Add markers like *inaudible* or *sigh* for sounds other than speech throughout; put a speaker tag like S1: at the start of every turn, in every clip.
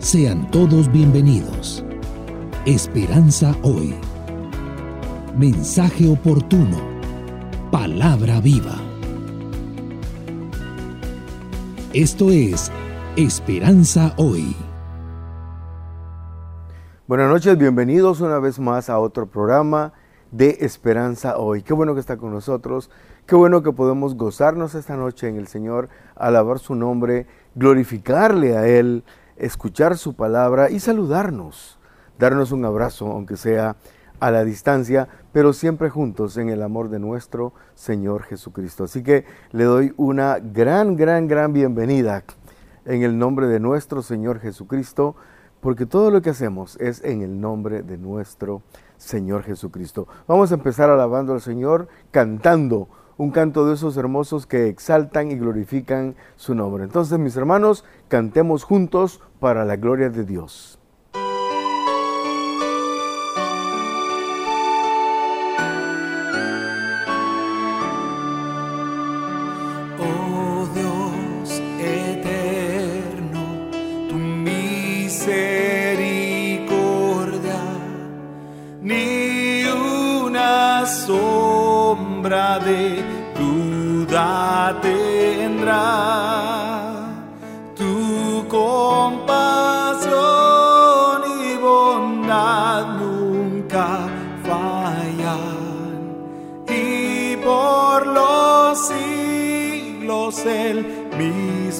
S1: Sean todos bienvenidos. Esperanza hoy. Mensaje oportuno. Palabra viva. Esto es Esperanza hoy.
S2: Buenas noches, bienvenidos una vez más a otro programa de Esperanza hoy. Qué bueno que está con nosotros, qué bueno que podemos gozarnos esta noche en el Señor, alabar su nombre, glorificarle a Él, escuchar su palabra y saludarnos, darnos un abrazo, aunque sea a la distancia, pero siempre juntos en el amor de nuestro Señor Jesucristo. Así que le doy una gran, gran, gran bienvenida en el nombre de nuestro Señor Jesucristo, porque todo lo que hacemos es en el nombre de nuestro Señor Jesucristo. Vamos a empezar alabando al Señor, cantando un canto de esos hermosos que exaltan y glorifican su nombre. Entonces, mis hermanos, cantemos juntos para la gloria de Dios.
S3: el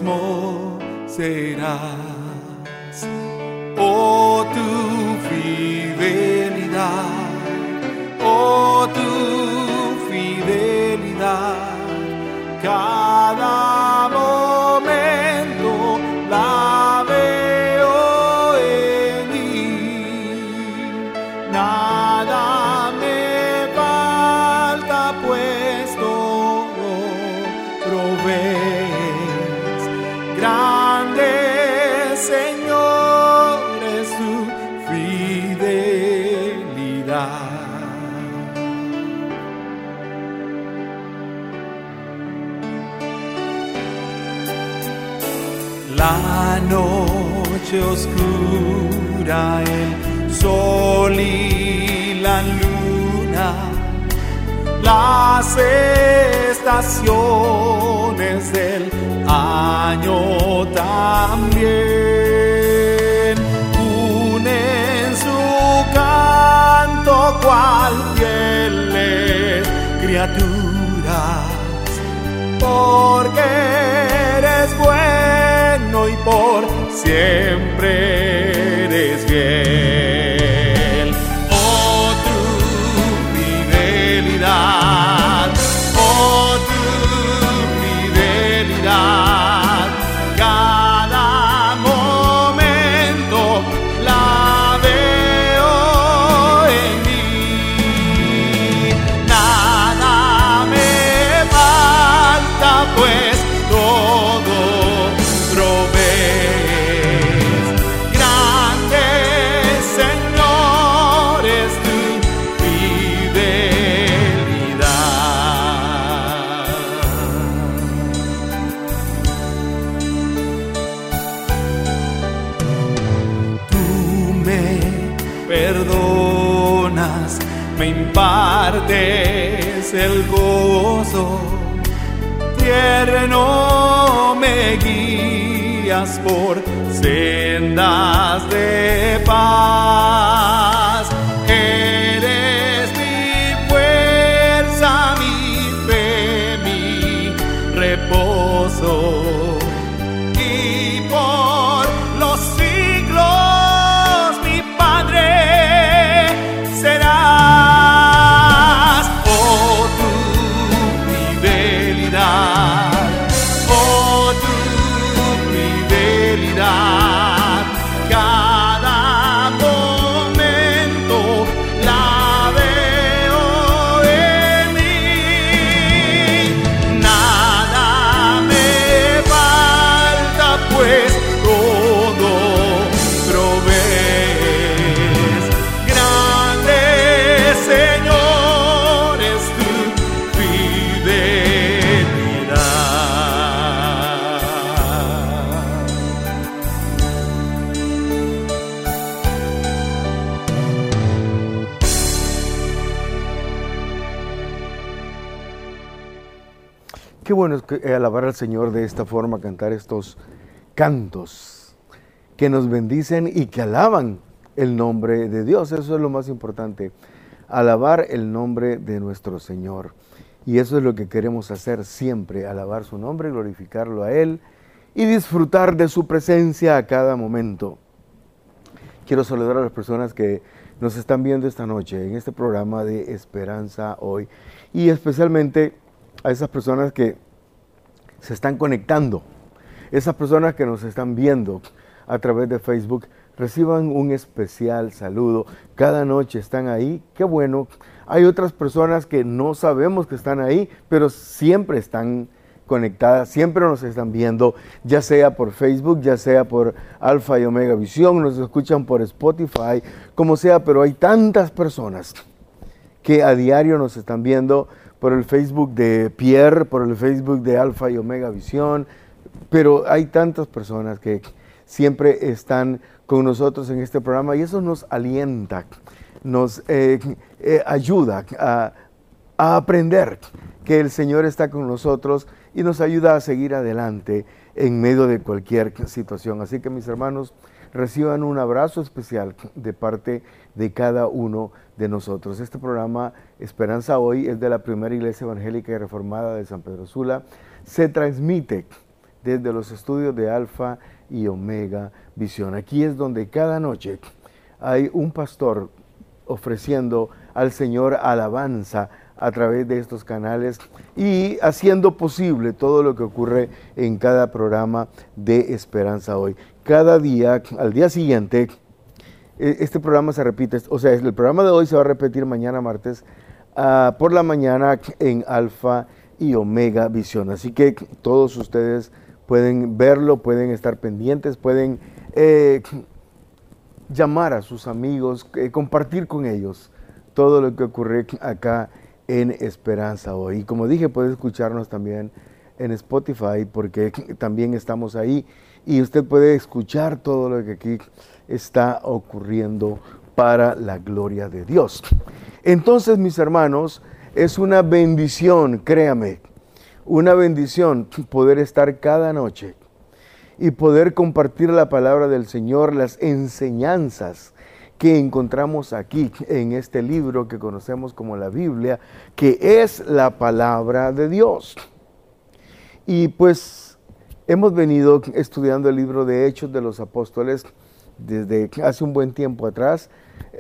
S3: mismo serás. Oscura, el sol y la luna, las estaciones del año también unen su canto cual fieles criaturas porque eres bueno y por siempre por sendas de paz.
S2: Qué bueno es eh, alabar al Señor de esta forma, cantar estos cantos que nos bendicen y que alaban el nombre de Dios. Eso es lo más importante, alabar el nombre de nuestro Señor. Y eso es lo que queremos hacer siempre, alabar su nombre, glorificarlo a Él y disfrutar de su presencia a cada momento. Quiero saludar a las personas que nos están viendo esta noche en este programa de Esperanza Hoy y especialmente a esas personas que se están conectando, esas personas que nos están viendo a través de Facebook, reciban un especial saludo. Cada noche están ahí, qué bueno. Hay otras personas que no sabemos que están ahí, pero siempre están conectadas, siempre nos están viendo, ya sea por Facebook, ya sea por Alfa y Omega Visión, nos escuchan por Spotify, como sea, pero hay tantas personas que a diario nos están viendo por el Facebook de Pierre, por el Facebook de Alfa y Omega Visión, pero hay tantas personas que siempre están con nosotros en este programa y eso nos alienta, nos eh, eh, ayuda a, a aprender que el Señor está con nosotros y nos ayuda a seguir adelante en medio de cualquier situación. Así que mis hermanos, reciban un abrazo especial de parte de cada uno de nosotros. Este programa Esperanza Hoy es de la primera iglesia evangélica y reformada de San Pedro Sula. Se transmite desde los estudios de Alfa y Omega Visión. Aquí es donde cada noche hay un pastor ofreciendo al Señor alabanza a través de estos canales y haciendo posible todo lo que ocurre en cada programa de Esperanza Hoy. Cada día, al día siguiente, este programa se repite, o sea, el programa de hoy se va a repetir mañana martes uh, por la mañana en Alfa y Omega Visión. Así que todos ustedes pueden verlo, pueden estar pendientes, pueden eh, llamar a sus amigos, eh, compartir con ellos todo lo que ocurre acá en Esperanza hoy. Y como dije, puede escucharnos también en Spotify porque también estamos ahí y usted puede escuchar todo lo que aquí está ocurriendo para la gloria de Dios. Entonces, mis hermanos, es una bendición, créame, una bendición poder estar cada noche y poder compartir la palabra del Señor, las enseñanzas que encontramos aquí en este libro que conocemos como la Biblia, que es la palabra de Dios. Y pues hemos venido estudiando el libro de Hechos de los Apóstoles desde hace un buen tiempo atrás.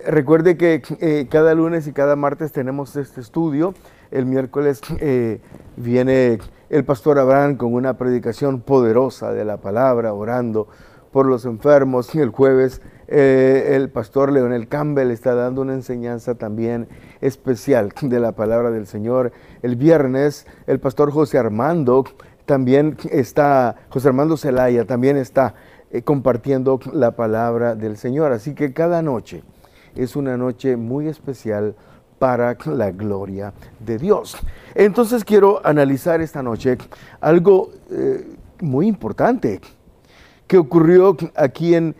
S2: Recuerde que eh, cada lunes y cada martes tenemos este estudio. El miércoles eh, viene el pastor Abraham con una predicación poderosa de la palabra, orando por los enfermos. El jueves eh, el pastor Leonel Campbell está dando una enseñanza también especial de la palabra del Señor. El viernes el pastor José Armando también está, José Armando Zelaya también está eh, compartiendo la palabra del Señor. Así que cada noche es una noche muy especial para la gloria de Dios. Entonces quiero analizar esta noche algo eh, muy importante que ocurrió aquí en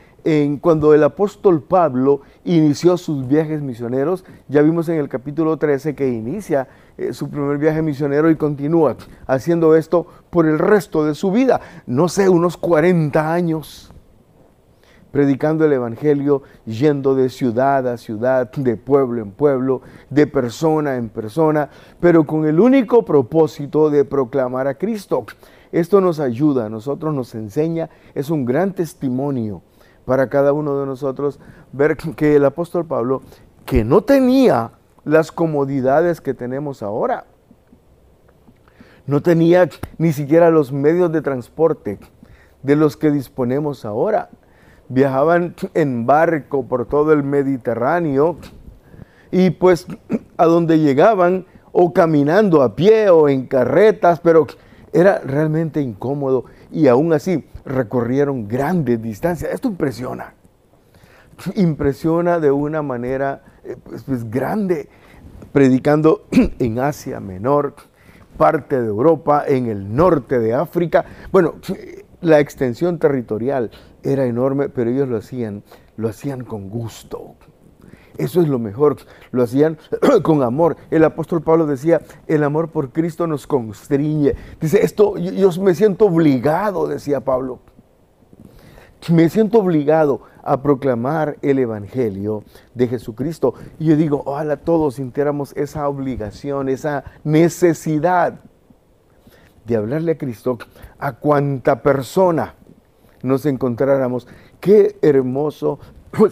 S2: cuando el apóstol Pablo inició sus viajes misioneros, ya vimos en el capítulo 13 que inicia eh, su primer viaje misionero y continúa haciendo esto por el resto de su vida, no sé, unos 40 años, predicando el Evangelio, yendo de ciudad a ciudad, de pueblo en pueblo, de persona en persona, pero con el único propósito de proclamar a Cristo. Esto nos ayuda, a nosotros nos enseña, es un gran testimonio para cada uno de nosotros ver que el apóstol Pablo, que no tenía las comodidades que tenemos ahora, no tenía ni siquiera los medios de transporte de los que disponemos ahora. Viajaban en barco por todo el Mediterráneo y pues a donde llegaban o caminando a pie o en carretas, pero era realmente incómodo y aún así recorrieron grandes distancias. Esto impresiona. Impresiona de una manera pues, pues, grande, predicando *clears throat* en Asia Menor, parte de Europa, en el norte de África. Bueno, la extensión territorial era enorme, pero ellos lo hacían, lo hacían con gusto. Eso es lo mejor. Lo hacían *clears throat* con amor. El apóstol Pablo decía, el amor por Cristo nos constriñe. Dice, esto yo me siento obligado, decía Pablo. Me siento obligado a proclamar el Evangelio de Jesucristo. Y yo digo, ojalá todos sintiéramos esa obligación, esa necesidad de hablarle a Cristo a cuanta persona nos encontráramos. Qué hermoso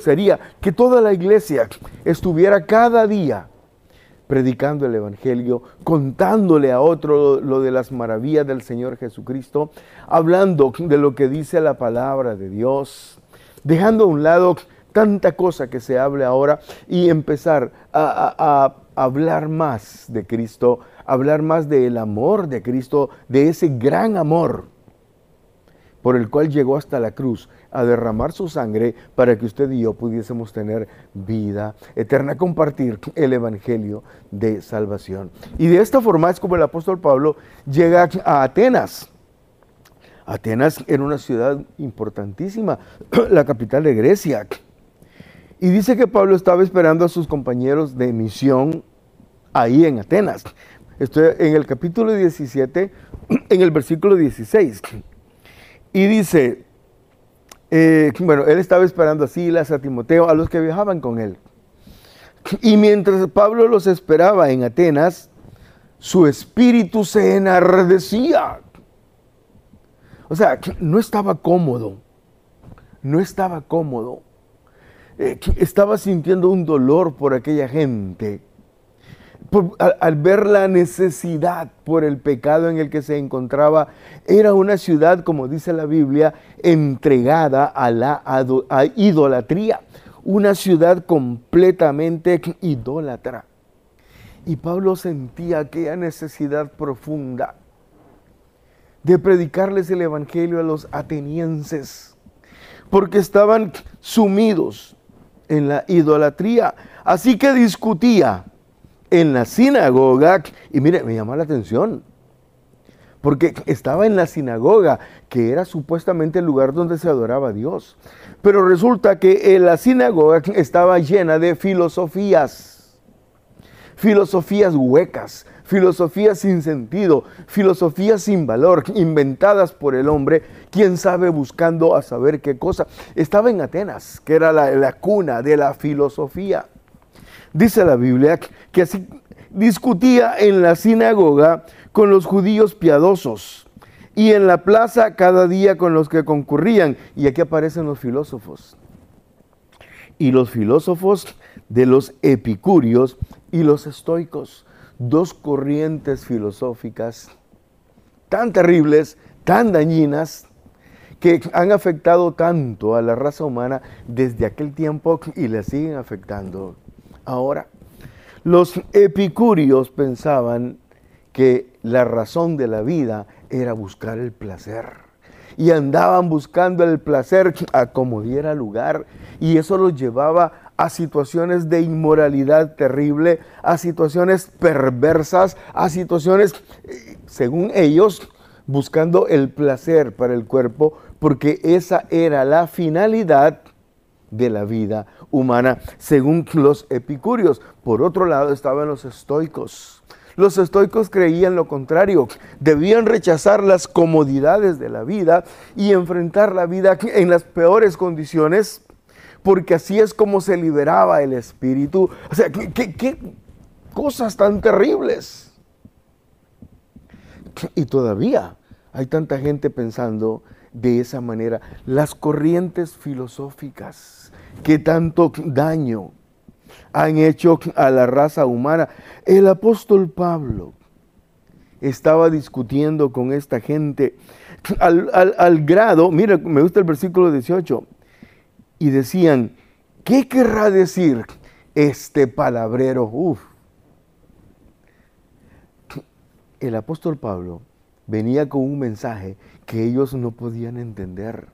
S2: sería que toda la iglesia estuviera cada día predicando el Evangelio, contándole a otro lo de las maravillas del Señor Jesucristo, hablando de lo que dice la palabra de Dios, dejando a un lado tanta cosa que se hable ahora y empezar a, hablar más de Cristo, hablar más del amor de Cristo, de ese gran amor por el cual llegó hasta la cruz a derramar su sangre para que usted y yo pudiésemos tener vida eterna, compartir el Evangelio de salvación. Y de esta forma es como el apóstol Pablo llega a Atenas. Atenas era una ciudad importantísima, *clears throat* la capital de Grecia. Y dice que Pablo estaba esperando a sus compañeros de misión ahí en Atenas. Estoy en el capítulo 17, *clears throat* en el versículo 16. Y dice, eh, bueno, él estaba esperando a Silas, a Timoteo, a los que viajaban con él. Y mientras Pablo los esperaba en Atenas, su espíritu se enardecía. O sea, no estaba cómodo, no estaba cómodo. Eh, estaba sintiendo un dolor por aquella gente al, ver la necesidad por el pecado en el que se encontraba, era una ciudad, como dice la Biblia, entregada a la idolatría, una ciudad completamente idólatra. Y Pablo sentía aquella necesidad profunda de predicarles el Evangelio a los atenienses, porque estaban sumidos en la idolatría. Así que discutía en la sinagoga, y mire, me llama la atención, porque estaba en la sinagoga, que era supuestamente el lugar donde se adoraba a Dios. Pero resulta que la sinagoga estaba llena de filosofías, filosofías huecas, filosofías sin sentido, filosofías sin valor, inventadas por el hombre, quién sabe buscando a saber qué cosa. Estaba en Atenas, que era la, la cuna de la filosofía. Dice la Biblia que así discutía en la sinagoga con los judíos piadosos y en la plaza cada día con los que concurrían. Y aquí aparecen los filósofos. Y los filósofos de los epicúreos y los estoicos, dos corrientes filosóficas tan terribles, tan dañinas, que han afectado tanto a la raza humana desde aquel tiempo y la siguen afectando. Ahora, los epicúreos pensaban que la razón de la vida era buscar el placer. Y andaban buscando el placer a como diera lugar. Y eso los llevaba a situaciones de inmoralidad terrible, a situaciones perversas, a situaciones, según ellos, buscando el placer para el cuerpo, porque esa era la finalidad de la vida humana, según los epicúreos. Por otro lado estaban los estoicos. Los estoicos creían lo contrario, debían rechazar las comodidades de la vida y enfrentar la vida en las peores condiciones, porque así es como se liberaba el espíritu. O sea, qué, qué cosas tan terribles. Y todavía hay tanta gente pensando de esa manera. Las corrientes filosóficas que tanto daño han hecho a la raza humana. El apóstol Pablo estaba discutiendo con esta gente al, grado, mira, me gusta el versículo 18, y decían, ¿qué querrá decir este palabrero? Uf. El apóstol Pablo venía con un mensaje que ellos no podían entender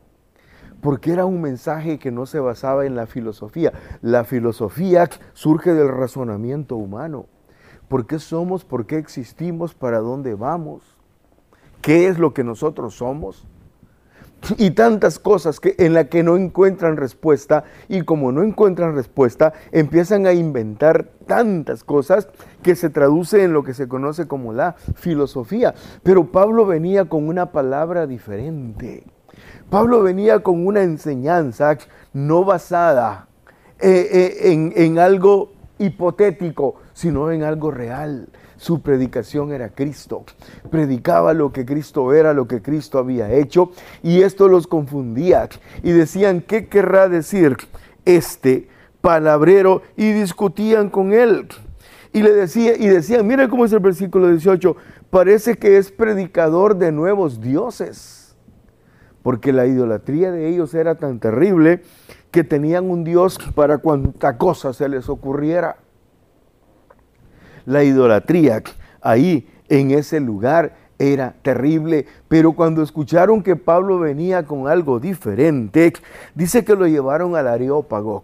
S2: porque era un mensaje que no se basaba en la filosofía. La filosofía surge del razonamiento humano. ¿Por qué somos? ¿Por qué existimos? ¿Para dónde vamos? ¿Qué es lo que nosotros somos? Y tantas cosas que, en las que no encuentran respuesta y como no encuentran respuesta empiezan a inventar tantas cosas que se traduce en lo que se conoce como la filosofía. Pero Pablo venía con una palabra diferente. Pablo venía con una enseñanza no basada eh, eh, en, en algo hipotético, sino en algo real. Su predicación era Cristo. Predicaba lo que Cristo era, lo que Cristo había hecho, y esto los confundía. Y decían, ¿qué querrá decir este palabrero? Y discutían con él. Y le decía, y decían, mire cómo es el versículo 18, parece que es predicador de nuevos dioses. Porque la idolatría de ellos era tan terrible que tenían un Dios para cuanta cosa se les ocurriera la idolatría ahí en ese lugar era terrible, pero cuando escucharon que Pablo venía con algo diferente, dice que lo llevaron al Areópago.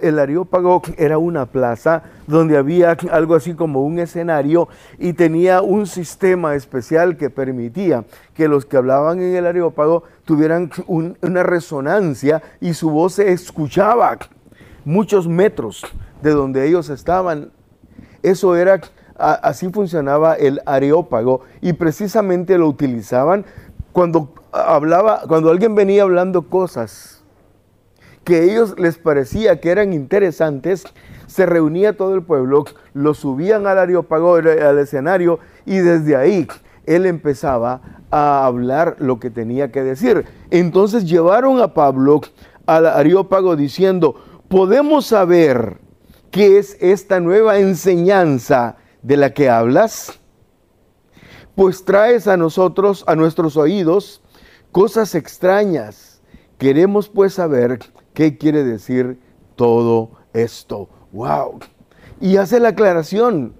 S2: El Areópago era una plaza donde había algo así como un escenario y tenía un sistema especial que permitía que los que hablaban en el Areópago tuvieran una resonancia y su voz se escuchaba muchos metros de donde ellos estaban eso era, así funcionaba el areópago y precisamente lo utilizaban cuando hablaba, cuando alguien venía hablando cosas que a ellos les parecía que eran interesantes, se reunía todo el pueblo, lo subían al areópago, al escenario, y desde ahí él empezaba a hablar lo que tenía que decir. Entonces llevaron a Pablo al areópago diciendo, podemos saber ¿Qué es esta nueva enseñanza de la que hablas? Pues traes a nosotros, a nuestros oídos, cosas extrañas. Queremos pues saber qué quiere decir todo esto. ¡Wow! Y hace la aclaración,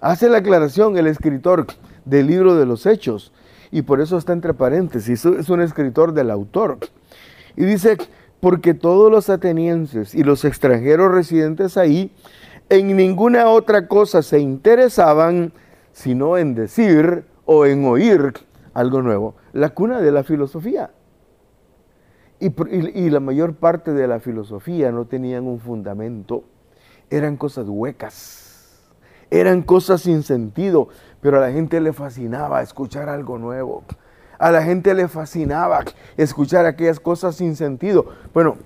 S2: hace la aclaración el escritor del libro de los Hechos, y por eso está entre paréntesis, es un escritor del autor. Y dice, porque todos los atenienses y los extranjeros residentes ahí en ninguna otra cosa se interesaban sino en decir o en oír algo nuevo. La cuna de la filosofía. Y, la mayor parte de la filosofía no tenían un fundamento, eran cosas huecas, eran cosas sin sentido, pero a la gente le fascinaba escuchar algo nuevo. A la gente le fascinaba escuchar aquellas cosas sin sentido. Bueno,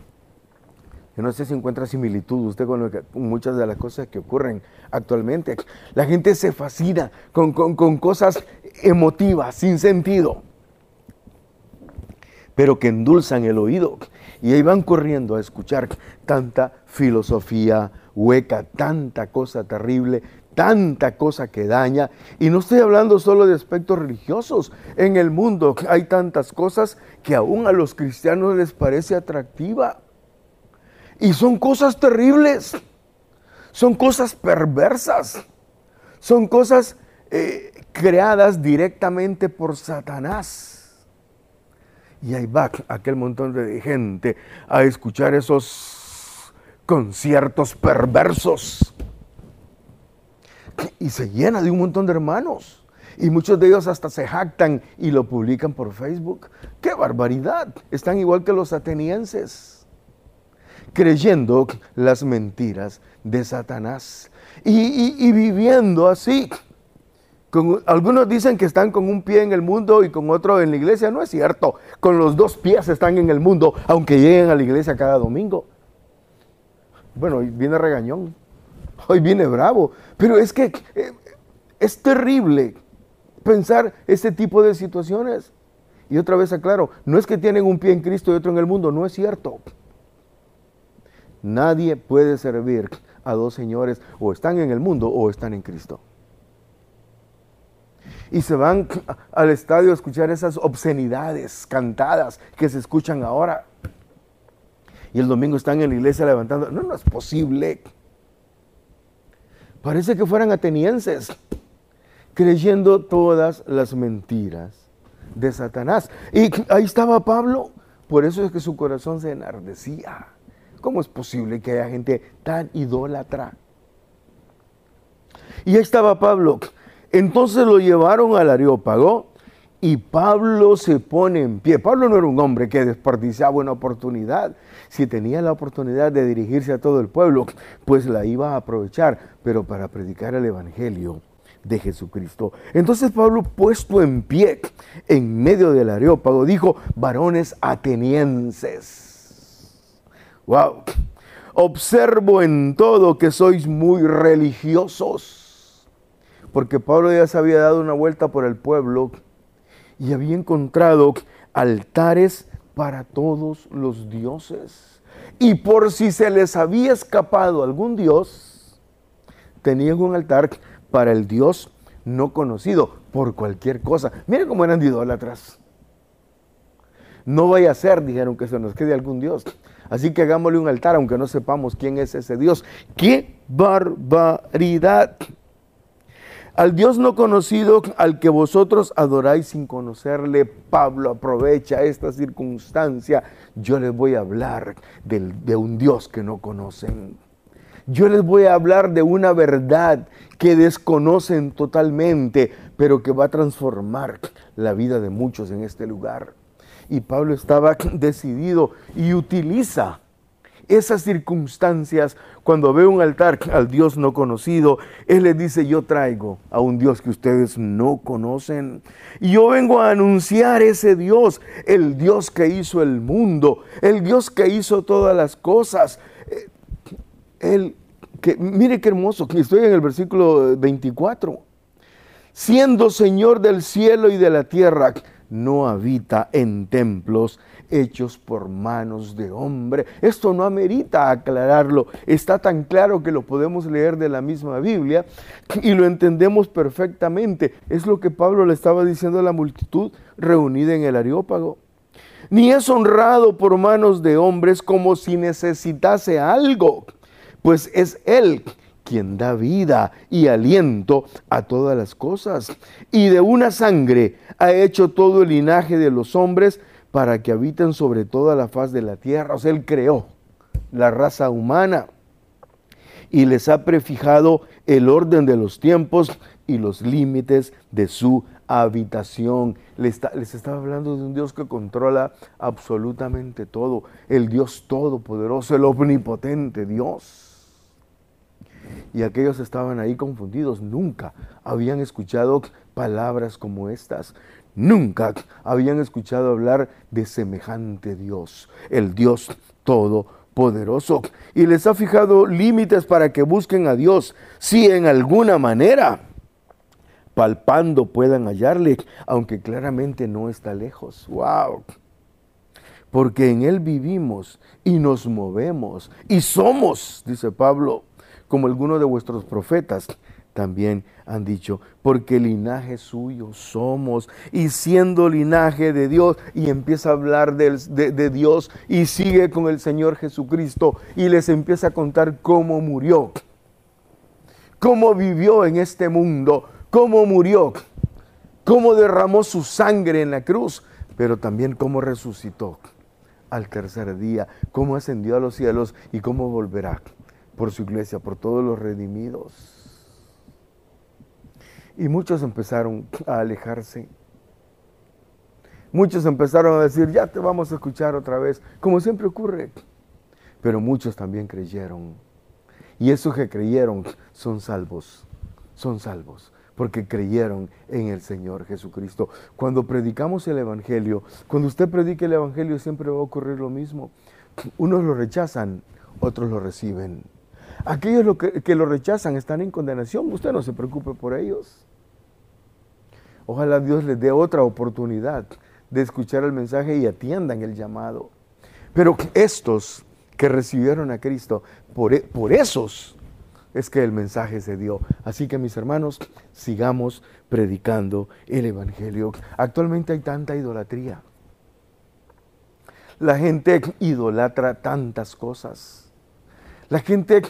S2: yo no sé si encuentra similitud usted con, muchas de las cosas que ocurren actualmente. La gente se fascina con, con cosas emotivas, sin sentido, pero que endulzan el oído. Y ahí van corriendo a escuchar tanta filosofía hueca, tanta cosa terrible, tanta cosa que daña. Y no estoy hablando solo de aspectos religiosos. En el mundo hay tantas cosas que aún a los cristianos les parece atractiva. Y son cosas terribles. Son cosas perversas. Son cosas eh, creadas directamente por Satanás. Y ahí va aquel montón de gente a escuchar esos conciertos perversos y se llena de un montón de hermanos. Y muchos de ellos hasta se jactan y lo publican por Facebook. ¡Qué barbaridad! Están igual que los atenienses, creyendo las mentiras de Satanás y, viviendo así. algunos dicen que están con un pie en el mundo y con otro en la iglesia. No es cierto. Con los dos pies están en el mundo, aunque lleguen a la iglesia cada domingo. Bueno, viene regañón hoy viene bravo. Pero es que eh, es terrible pensar este tipo de situaciones. Y otra vez aclaro, no es que tienen un pie en Cristo y otro en el mundo, no es cierto. Nadie puede servir a dos señores, o están en el mundo o están en Cristo. Y se van al estadio a escuchar esas obscenidades cantadas que se escuchan ahora. Y el domingo están en la iglesia levantando. No, no es posible. Parece que fueran atenienses, creyendo todas las mentiras de Satanás. Y ahí estaba Pablo, por eso es que su corazón se enardecía. ¿Cómo es posible que haya gente tan idólatra? Y ahí estaba Pablo. Entonces lo llevaron al Areópago Y Pablo se pone en pie. Pablo no era un hombre que desperdiciaba una oportunidad. Si tenía la oportunidad de dirigirse a todo el pueblo, pues la iba a aprovechar, pero para predicar el Evangelio de Jesucristo. Entonces Pablo, puesto en pie en medio del areópago, dijo, varones atenienses. Wow. Observo en todo que sois muy religiosos. Porque Pablo ya se había dado una vuelta por el pueblo y había encontrado altares para todos los dioses. Y por si se les había escapado algún dios, tenían un altar para el dios no conocido, por cualquier cosa. Miren cómo eran de idólatras. No vaya a ser, dijeron, que se nos quede algún dios. Así que hagámosle un altar, aunque no sepamos quién es ese Dios. ¡Qué barbaridad! Al Dios no conocido, al que vosotros adoráis sin conocerle, Pablo aprovecha esta circunstancia. Yo les voy a hablar de un Dios que no conocen. Yo les voy a hablar de una verdad que desconocen totalmente, pero que va a transformar la vida de muchos en este lugar. Y Pablo estaba decidido y utiliza esas circunstancias, cuando ve un altar al Dios no conocido, Él le dice, yo traigo a un Dios que ustedes no conocen. Y yo vengo a anunciar ese Dios, el Dios que hizo el mundo, el Dios que hizo todas las cosas. El que, mire qué hermoso, que estoy en el versículo 24. Siendo Señor del cielo y de la tierra, no habita en templos hechos por manos de hombre. Esto no amerita aclararlo. Está tan claro que lo podemos leer de la misma Biblia y lo entendemos perfectamente. Es lo que Pablo le estaba diciendo a la multitud reunida en el Areópago. Ni es honrado por manos de hombres como si necesitase algo, pues es Él quien da vida y aliento a todas las cosas. Y de una sangre ha hecho todo el linaje de los hombres para que habiten sobre toda la faz de la tierra. O sea, Él creó la raza humana y les ha prefijado el orden de los tiempos y los límites de su habitación. Les, les, estaba hablando de un Dios que controla absolutamente todo, el Dios todopoderoso, el omnipotente Dios. Y aquellos estaban ahí confundidos, nunca habían escuchado palabras como estas. Nunca habían escuchado hablar de semejante Dios, el Dios Todopoderoso. Y les ha fijado límites para que busquen a Dios, si en alguna manera, palpando, puedan hallarle, aunque claramente no está lejos. ¡Wow! Porque en Él vivimos y nos movemos y somos, dice Pablo, como algunos de vuestros profetas también han dicho, porque linaje suyo somos, y siendo linaje de Dios, y empieza a hablar de, de, Dios, y sigue con el Señor Jesucristo, y les empieza a contar cómo murió, cómo vivió en este mundo, cómo murió, cómo derramó su sangre en la cruz, pero también cómo resucitó al tercer día, cómo ascendió a los cielos y cómo volverá por su iglesia, por todos los redimidos. Y muchos empezaron a alejarse. Muchos empezaron a decir, ya te vamos a escuchar otra vez, como siempre ocurre. Pero muchos también creyeron. Y esos que creyeron son salvos, son salvos, porque creyeron en el Señor Jesucristo. Cuando predicamos el Evangelio, cuando usted predique el Evangelio siempre va a ocurrir lo mismo. Unos lo rechazan, otros lo reciben. Aquellos que, lo rechazan están en condenación, usted no se preocupe por ellos. Ojalá Dios les dé otra oportunidad de escuchar el mensaje y atiendan el llamado. Pero estos que recibieron a Cristo, por, e, por esos es que el mensaje se dio. Así que mis hermanos, sigamos predicando el Evangelio. Actualmente hay tanta idolatría. La gente idolatra tantas cosas. La gente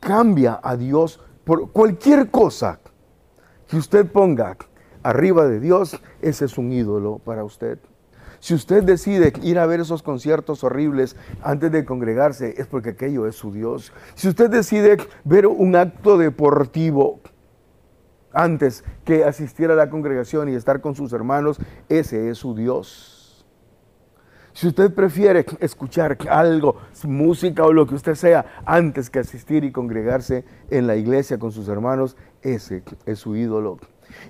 S2: cambia a Dios por cualquier cosa que usted ponga arriba de Dios, ese es un ídolo para usted. Si usted decide ir a ver esos conciertos horribles antes de congregarse, es porque aquello es su Dios. Si usted decide ver un acto deportivo antes que asistir a la congregación y estar con sus hermanos. Ese es su Dios. Si usted prefiere escuchar algo, música o lo que usted sea, antes que asistir y congregarse en la iglesia con sus hermanos, ese es su ídolo.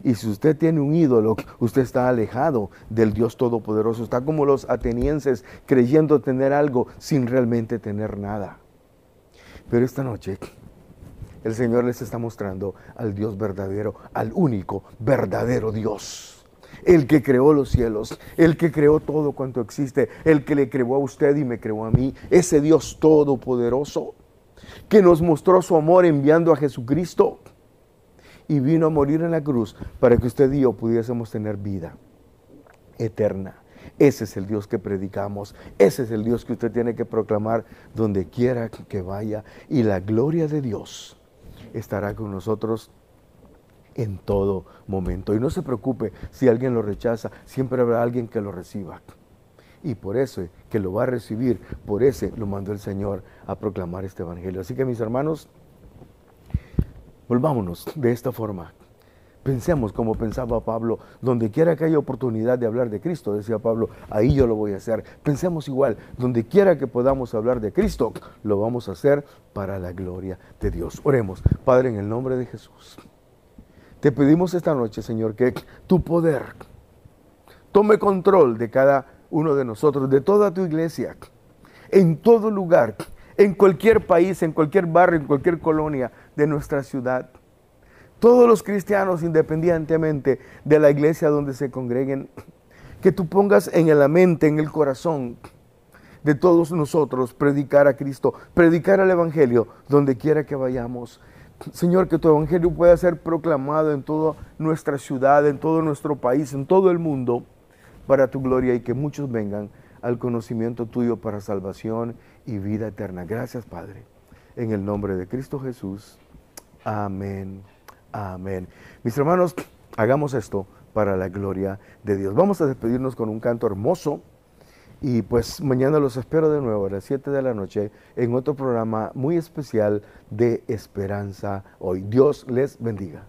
S2: Y si usted tiene un ídolo, usted está alejado del Dios Todopoderoso. Está como los atenienses creyendo tener algo sin realmente tener nada. Pero esta noche el Señor les está mostrando al Dios verdadero, al único verdadero Dios. El que creó los cielos, el que creó todo cuanto existe, el que le creó a usted y me creó a mí, ese Dios todopoderoso que nos mostró su amor enviando a Jesucristo y vino a morir en la cruz para que usted y yo pudiésemos tener vida eterna. Ese es el Dios que predicamos, ese es el Dios que usted tiene que proclamar donde quiera que vaya y la gloria de Dios estará con nosotros en todo momento. Y no se preocupe si alguien lo rechaza, siempre habrá alguien que lo reciba. Y por eso que lo va a recibir, por ese lo mandó el Señor a proclamar este Evangelio. Así que mis hermanos, volvámonos de esta forma. Pensemos como pensaba Pablo, donde quiera que haya oportunidad de hablar de Cristo, decía Pablo, ahí yo lo voy a hacer. Pensemos igual, donde quiera que podamos hablar de Cristo, lo vamos a hacer para la gloria de Dios. Oremos, Padre, en el nombre de Jesús. Te pedimos esta noche, Señor, que tu poder tome control de cada uno de nosotros, de toda tu iglesia, en todo lugar, en cualquier país, en cualquier barrio, en cualquier colonia de nuestra ciudad. Todos los cristianos, independientemente de la iglesia donde se congreguen, que tú pongas en la mente, en el corazón de todos nosotros, predicar a Cristo, predicar el Evangelio donde quiera que vayamos. Señor, que tu Evangelio pueda ser proclamado en toda nuestra ciudad, en todo nuestro país, en todo el mundo, para tu gloria y que muchos vengan al conocimiento tuyo para salvación y vida eterna. Gracias, Padre. En el nombre de Cristo Jesús. Amén. Amén. Mis hermanos, hagamos esto para la gloria de Dios. Vamos a despedirnos con un canto hermoso. Y pues mañana los espero de nuevo a las 7 de la noche en otro programa muy especial de Esperanza Hoy. Dios les bendiga.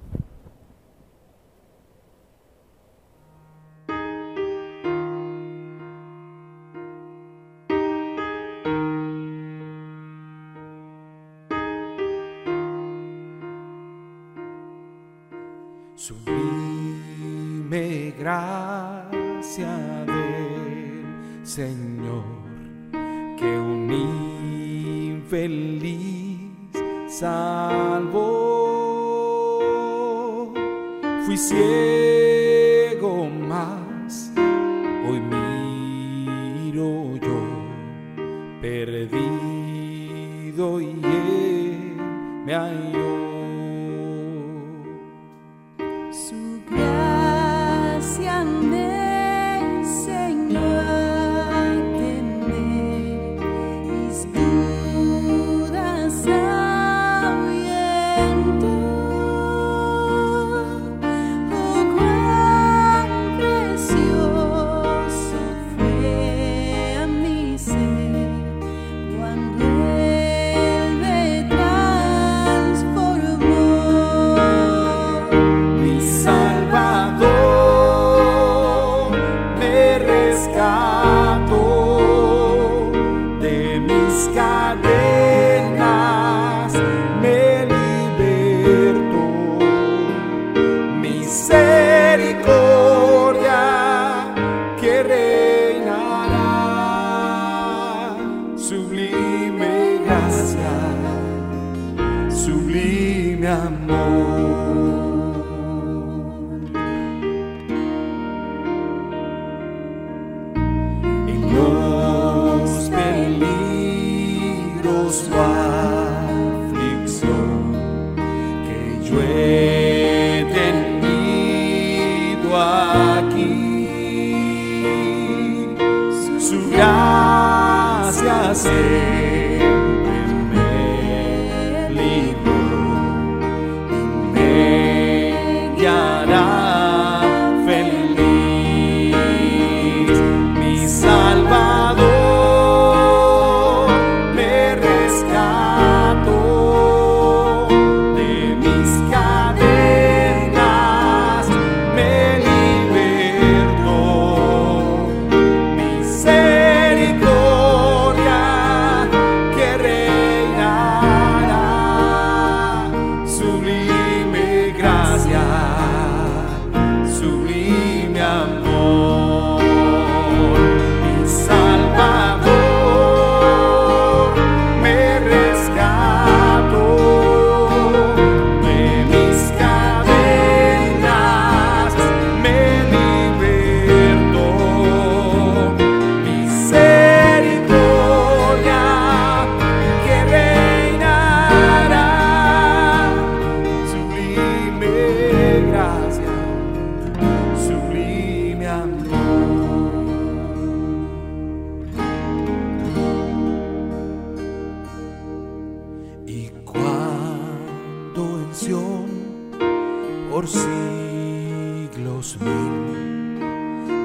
S3: Me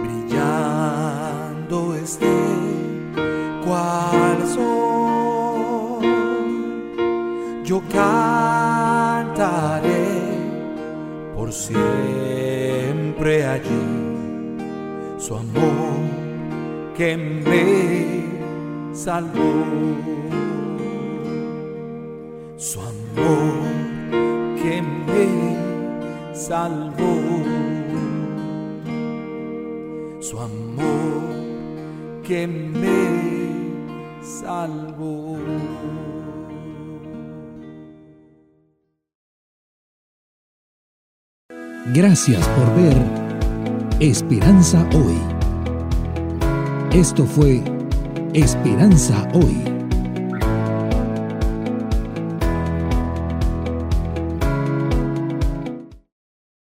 S3: brillando este cual sol. Yo cantaré por siempre allí su amor que me salvó. Su amor que me salvó.
S1: Gracias por ver Esperanza Hoy. Esto fue Esperanza Hoy